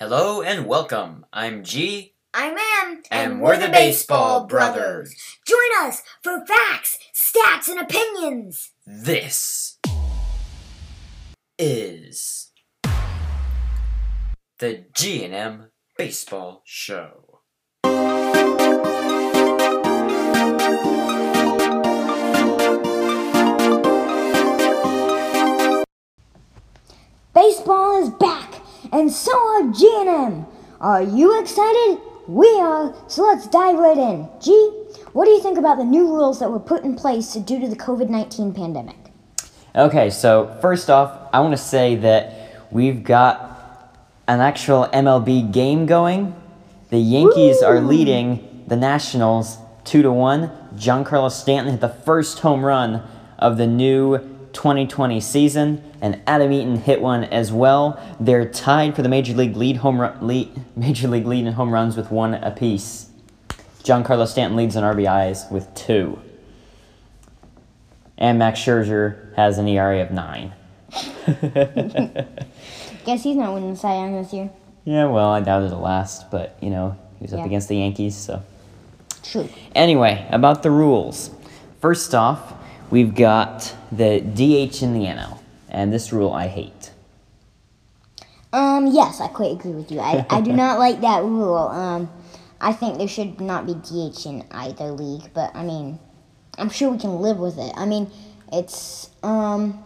Hello and welcome. I'm G, I'm Em, And we're the Baseball Brothers. Join us for facts, stats, and opinions. This is the G&M Baseball Show. Baseball is back, and so are G&M. Are you excited? We are, so let's dive right in. G, what do you think about the new rules that were put in place due to the COVID 19 pandemic? Okay, so first off, I want to say that we've got an actual MLB game going. The Yankees are leading the Nationals 2 to 1. Giancarlo Stanton hit the first home run of the new 2020 season, and Adam Eaton hit one as well. They're tied for the major league lead home run, lead, major league lead in home runs with one apiece. Giancarlo Stanton leads in RBIs with two. And Max Scherzer has an ERA of nine. Guess he's not winning the Cy Young this year. Yeah, well, I doubt it'll last, but you know, he was up against the Yankees, so. True. Anyway, about the rules. First off, we've got the DH in the NL, and this rule I hate. Um, yes, I quite agree with you. I, I do not like that rule. Um, I think there should not be DH in either league, but I mean, I'm sure we can live with it. I mean, it's um,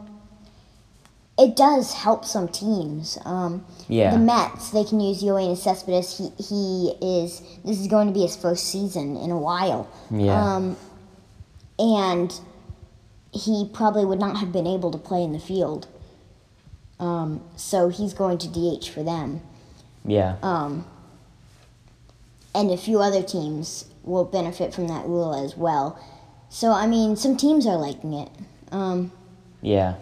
it does help some teams. Um, Yeah. The Mets they can use Yoenis Cespedes. He he is this is going to be his first season in a while. Yeah. Um, and he probably would not have been able to play in the field. Um, so he's going to DH for them. Yeah. Um, and a few other teams will benefit from that rule as well. So, I mean, some teams are liking it. Um, Yeah.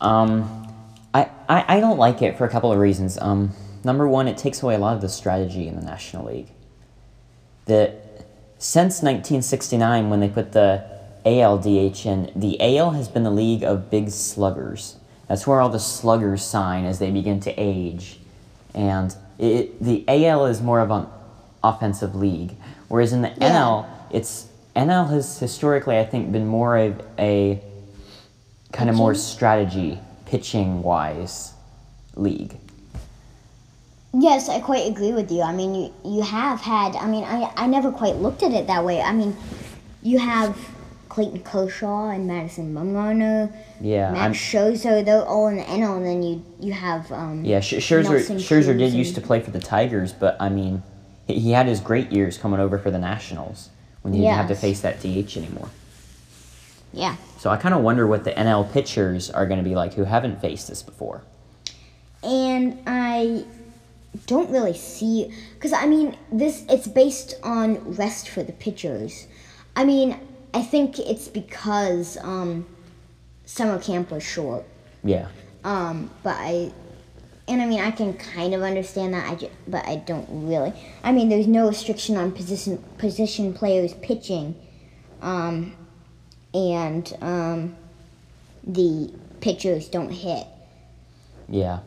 Um, I, I, I don't like it for a couple of reasons. Um, number one, it takes away a lot of the strategy in the National League. The, since 1969, when they put the ALDH in, the AL has been the league of big sluggers. That's where all the sluggers sign as they begin to age. And it, the AL is more of an offensive league, whereas in the Yeah. NL, it's NL has historically, I think, been more of a kind of more strategy, pitching wise league. yes, I quite agree with you. I mean, you, you have had, I mean, I, I never quite looked at it that way. I mean, you have Clayton Kershaw and Madison Bumgarner, Yeah, Max I'm, Scherzer, they're all in the NL, and then you, you have, um, yeah. Sh- Scherzer, did used to play for the Tigers, but I mean, he, he had his great years coming over for the Nationals when he didn't have to face that DH anymore. yeah. So I kind of wonder what the NL pitchers are going to be like who haven't faced this before. and I don't really see because I mean this it's based on rest for the pitchers. I mean I think it's because um, summer camp was short. Yeah, Um, but I and I mean I can kind of understand that. I but I don't really. I mean there's no restriction on position position players pitching, um, and um, the pitchers don't hit. yeah,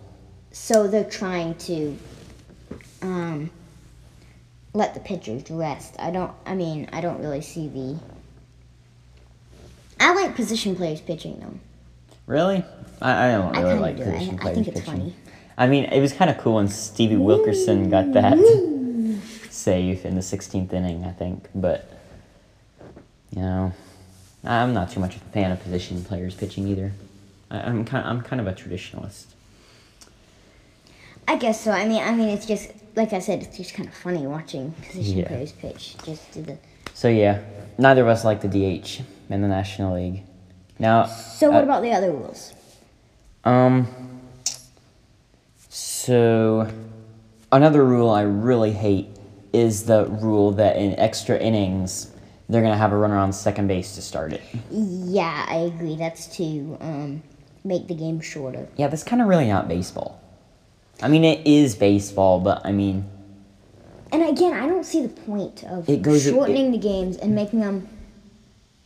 So they're trying to um, let the pitchers rest. I don't. I mean, I don't really see the. I like position players pitching them. really. I, I don't really kinda like do. position I, I players think it's pitching. funny. I mean, it was kind of cool when Stevie Wilkerson got that save in the 16th inning, I think. But, you know, I'm not too much of a fan of position players pitching either. I, I'm kind, I'm kind of a traditionalist. I guess so. I mean, I mean, it's just like I said, it's just kind of funny watching position Yeah. players pitch. Just the. So yeah, neither of us like the DH in the National League. Now, So what uh, about the other rules? Um. So, another rule I really hate is the rule that in extra innings they're gonna have a runner on second base to start it. Yeah, I agree. That's to um, make the game shorter. Yeah, that's kind of really not baseball. I mean, it is baseball, but I mean, And again, I don't see the point of It goes- it- shortening the games and making them.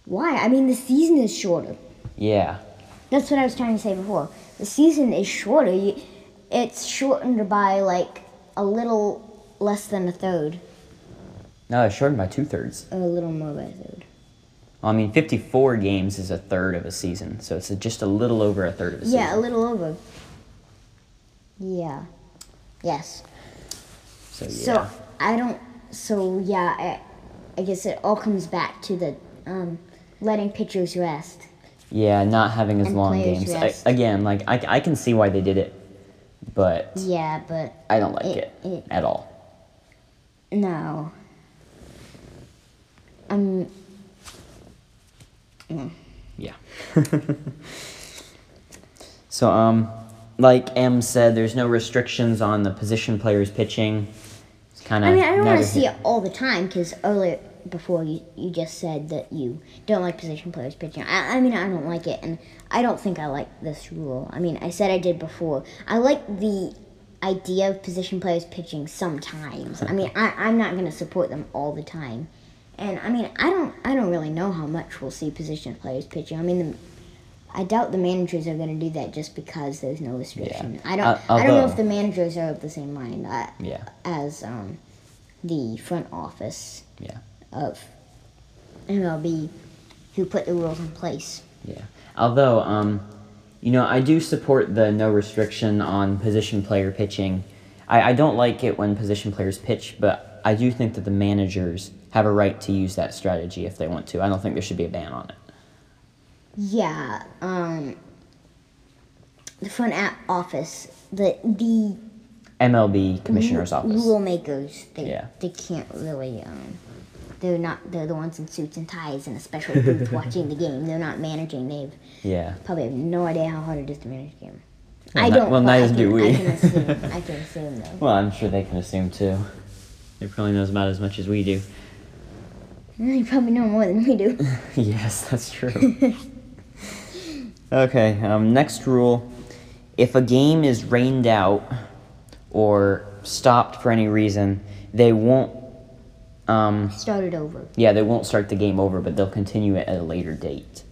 Why? I mean, the season is shorter. yeah, That's what I was trying to say before. The season is shorter. You, it's shortened by like a little less than a third, No, it's shortened by two thirds. a little more by a third. I mean, 54 games is a third of a season, so it's just a little over a third of a season. Yeah, a little over. Yeah. Yes. So, yeah. So I don't. So yeah, I, I guess it all comes back to the um, letting pitchers rest. yeah, not having as and long games. I, again, like, I, I can see why they did it, but Yeah, but I don't like It- it, it- at all. no. Um. Yeah. so, um, like M said, there's no restrictions on the position players pitching. It's kind of. I mean, I don't want to see it all the time because earlier before you you just said that you don't like position players pitching. I, I mean, I don't like it, and I don't think I like this rule. I mean, I said I did before. I like the idea of position players pitching sometimes. I mean, I, I'm not going to support them all the time. And I mean, I don't, I don't really know how much we'll see position players pitching. I mean, the, I doubt the managers are going to do that just because there's no restriction. Yeah. I don't, Uh, I don't know if the managers are of the same mind. I, Yeah. as um, the front office Yeah. Of MLB who put the rules in place. Yeah. Although, um, you know, I do support the no restriction on position player pitching. I, I don't like it when position players pitch, but I do think that the managers have a right to use that strategy if they want to. I don't think there should be a ban on it. Yeah, um, the front office, the the MLB commissioner's office. rule makers, they Yeah. they can't really. Um, they're not. They're the ones in suits and ties in a special booth watching the game. They're not managing. They've Yeah. probably have no idea how hard it is to manage a game. Well, I don't. well, neither can, do we. I can assume. I can assume though. Well, I'm sure they can assume too. They probably knows about as much as we do. They probably know more than we do. yes, that's true. okay, um, next rule. If a game is rained out or stopped for any reason, they won't. Um, Start it over. yeah, they won't start the game over, but they'll continue it at a later date.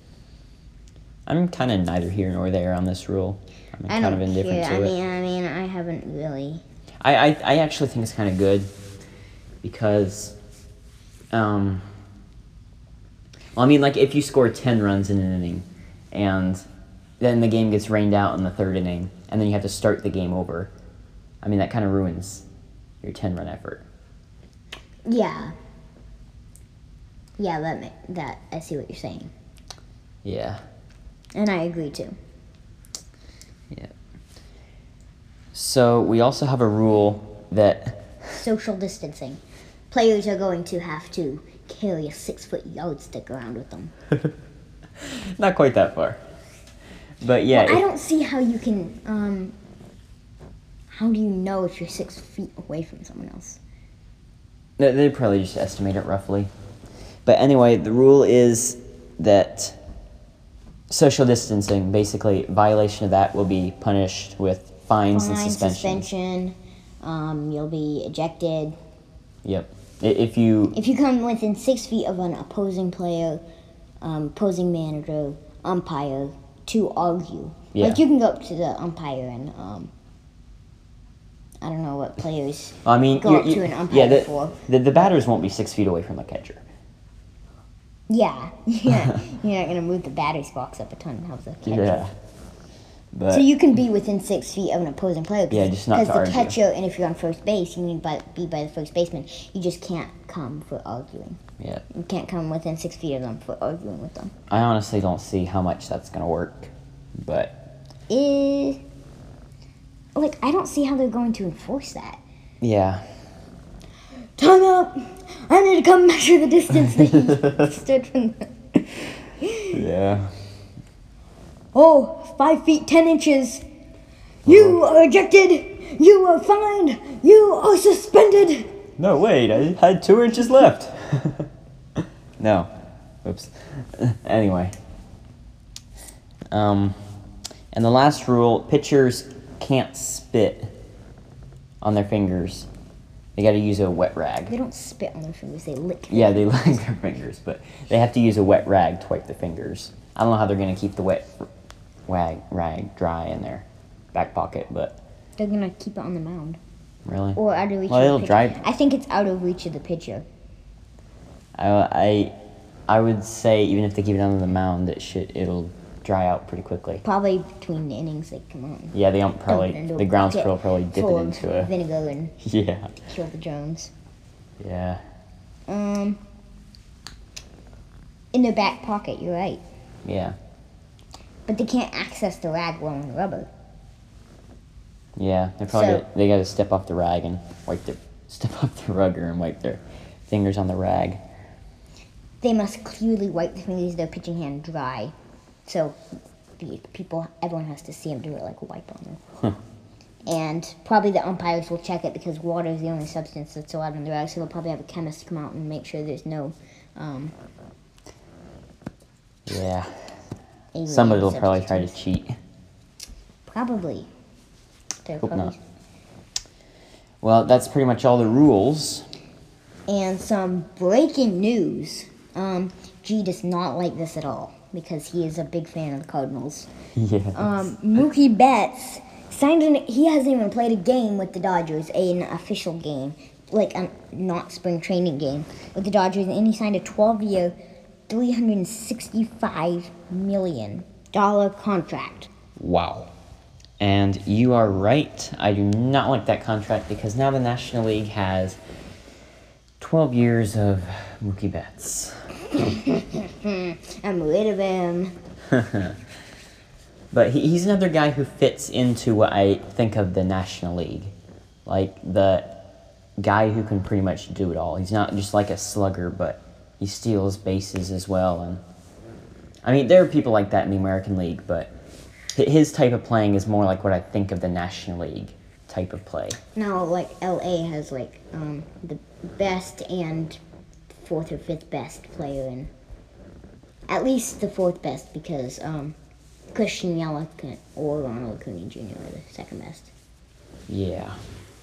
I'm kind of neither here nor there on this rule. I'm I kind of indifferent care. to I it. mean, I mean, I haven't really. I, I, I actually think it's kind of good because, um, well, I mean, like if you score 10 runs in an inning and then the game gets rained out in the third inning and then you have to start the game over, I mean, that kind of ruins your 10 run effort. Yeah. Yeah, that ma- that I see what you're saying, Yeah. and I agree too. Yeah. So we also have a rule that, Social distancing. Players are going to have to carry a six foot yardstick around with them. not quite that far. But yeah, I it- don't see how you can. Um, how do you know if you're six feet away from someone else? They they probably just estimate it roughly. But anyway, the rule is that social distancing, basically, violation of that will be punished with fines and Fine, suspension. suspension. Um, you'll be ejected. Yep. If you, If you come within six feet of an opposing player, um, opposing manager, umpire to argue, Yeah. like you can go up to the umpire and um, I don't know what players. I mean, Go up to an umpire yeah, the, for. the the batters won't be six feet away from the catcher. Yeah, yeah, you're not gonna move the batter's box up a ton and help the catcher. Yeah. But So you can be within six feet of an opposing player. Yeah, just not to the catcher, and if you're on first base, you need by, be by the first baseman. You just can't come for arguing. yeah, You can't come within six feet of them for arguing with them. I honestly don't see how much that's gonna work. But Eh, like I don't see how they're going to enforce that. yeah, Time out! I need to come measure the distance that he stood from. The... yeah. Oh, five feet ten inches. You are ejected. You are fined. You are suspended. No, wait, I had two inches left. no. Oops. anyway. Um, and the last rule pitchers can't spit on their fingers. They gotta use a wet rag. They don't spit on their fingers. They lick. Yeah, they like their fingers, but they have to use a wet rag to wipe their fingers. I don't know how they're gonna keep the wet rag, rag dry in their back pocket, but They're gonna keep it on the mound Really? or out of reach. Well, of it'll the dry- I think it's out of reach of the pitcher. I, I, I would say even if they keep it on the mound, it should it'll dry out pretty quickly. Probably between the innings they come on. Yeah, they don't probably into the pro will probably dip it into a vinegar and yeah kill the drones. yeah Um, in their back pocket. You're right, yeah but they can't access the rag while on the rubber. yeah. They probably So- got, they got to step off the rag and wipe their step off the rugger and wipe their fingers on the rag. They must clearly wipe the fingers of their pitching hand dry, so the people, everyone has to see them do it like a wipe on them. Huh. And probably the umpires will check it because water is the only substance that's allowed in the rag, so they'll probably have a chemist come out and make sure there's no um, Yeah, somebody will probably try to cheat. Probably. They're Hope probably not. Well, that's pretty much all the rules. And some breaking news. Um, G does not like this at all because he is a big fan of the Cardinals. Yeah. Um, Mookie Betts signed an. He hasn't even played a game with the Dodgers, an official game, like a not spring training game with the Dodgers, and he signed a 12-year, 365 million dollar contract. Wow. And you are right. I do not like that contract because now the National League has 12 years of Mookie Betts. I'm rid of him. But he, he's another guy who fits into what I think of the National League. Like the guy who can pretty much do it all. He's not just like a slugger, but he steals bases as well. And I mean, there are people like that in the American League, but his type of playing is more like what I think of the National League type of play. Now, like LA has like um, the best and fourth or fifth best player in. At least the fourth best because um, Christian Yelich or Ronald Acuna Jr. are the second best. Yeah.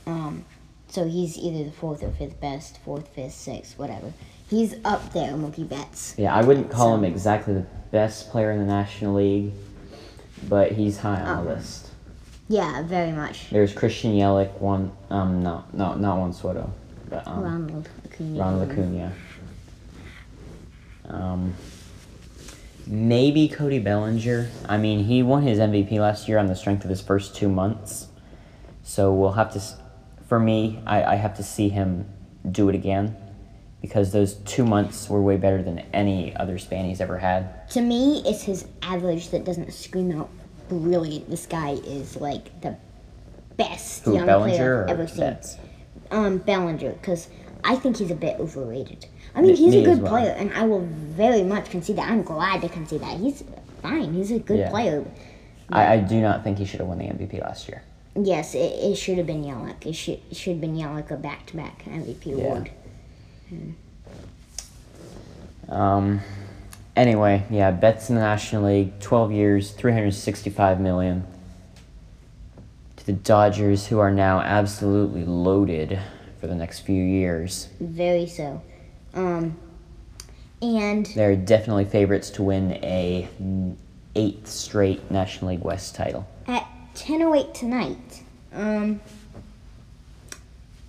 Um, so he's either the fourth or fifth best, fourth, fifth, sixth, whatever. He's up there, Mookie Betts. Yeah, I wouldn't call him exactly the best player in the National League, but he's high on the Oh. list. Yeah, very much. There's Christian Yelich, one um no no not Juan Soto, but um, Ronald Acuna. Ronald. Acuna. Um, maybe Cody Bellinger. I mean, he won his MVP last year on the strength of his first two months, so we'll have to. For me, I, I have to see him do it again, because those two months were way better than any other span he's ever had. To me, it's his average that doesn't scream out brilliant. This guy is like the best Who young Bellinger player I've ever seen. Betts? Um, Bellinger, because I think he's a bit overrated. I mean, Me- he's me a good well. player, and I will very much concede that. I'm glad to concede that. He's fine. He's a good Yeah. player. I, I do not think he should have won the MVP last year. Yes, it, it should have been Yelich. It should it should have been Yelich a back-to-back MVP award. Um, anyway, yeah, Betts in the National League, 12 years, 365 million. To the Dodgers, who are now absolutely loaded for the next few years. Very so. Um, and They're definitely favorites to win a eighth straight National League West title. at 10:08 tonight, um,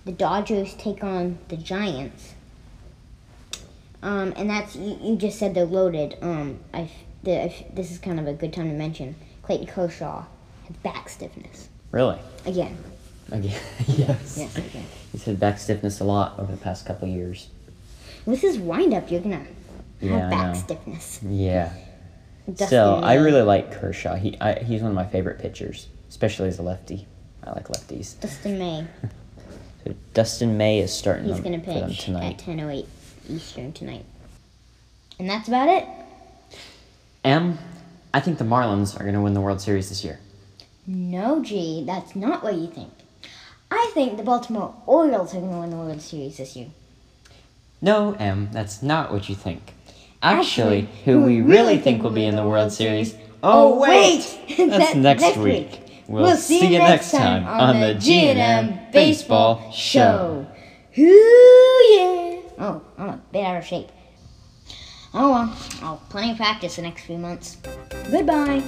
the Dodgers take on the Giants. Um, and that's you, you just said they're loaded. Um, I, the, this is kind of a good time to mention Clayton Kershaw has back stiffness Really? again. Again, yes. Yes, again. He's had back stiffness a lot over the past couple years. With his windup, you're gonna Yeah, have back stiffness. Yeah. Dustin Still, I really like Kershaw. He I, he's one of my favorite pitchers, especially as a lefty. I like lefties. Dustin May. So Dustin May is starting He's gonna for them pitch tonight. at 10:08 Eastern tonight. And that's about it. M, I think the Marlins are going to win the World Series this year. No, G, that's not what you think. I think the Baltimore Orioles are going to win the World Series this year. No, M, that's not what you think. Actually, Actually, who we really think will be in the World Series. Oh, oh, wait! That's next, week. week. We'll, see, you next time on the G&M Baseball Show. Ooh, yeah. Oh, I'm a bit out of shape. Oh well, I'll plenty of practice the next few months. Goodbye.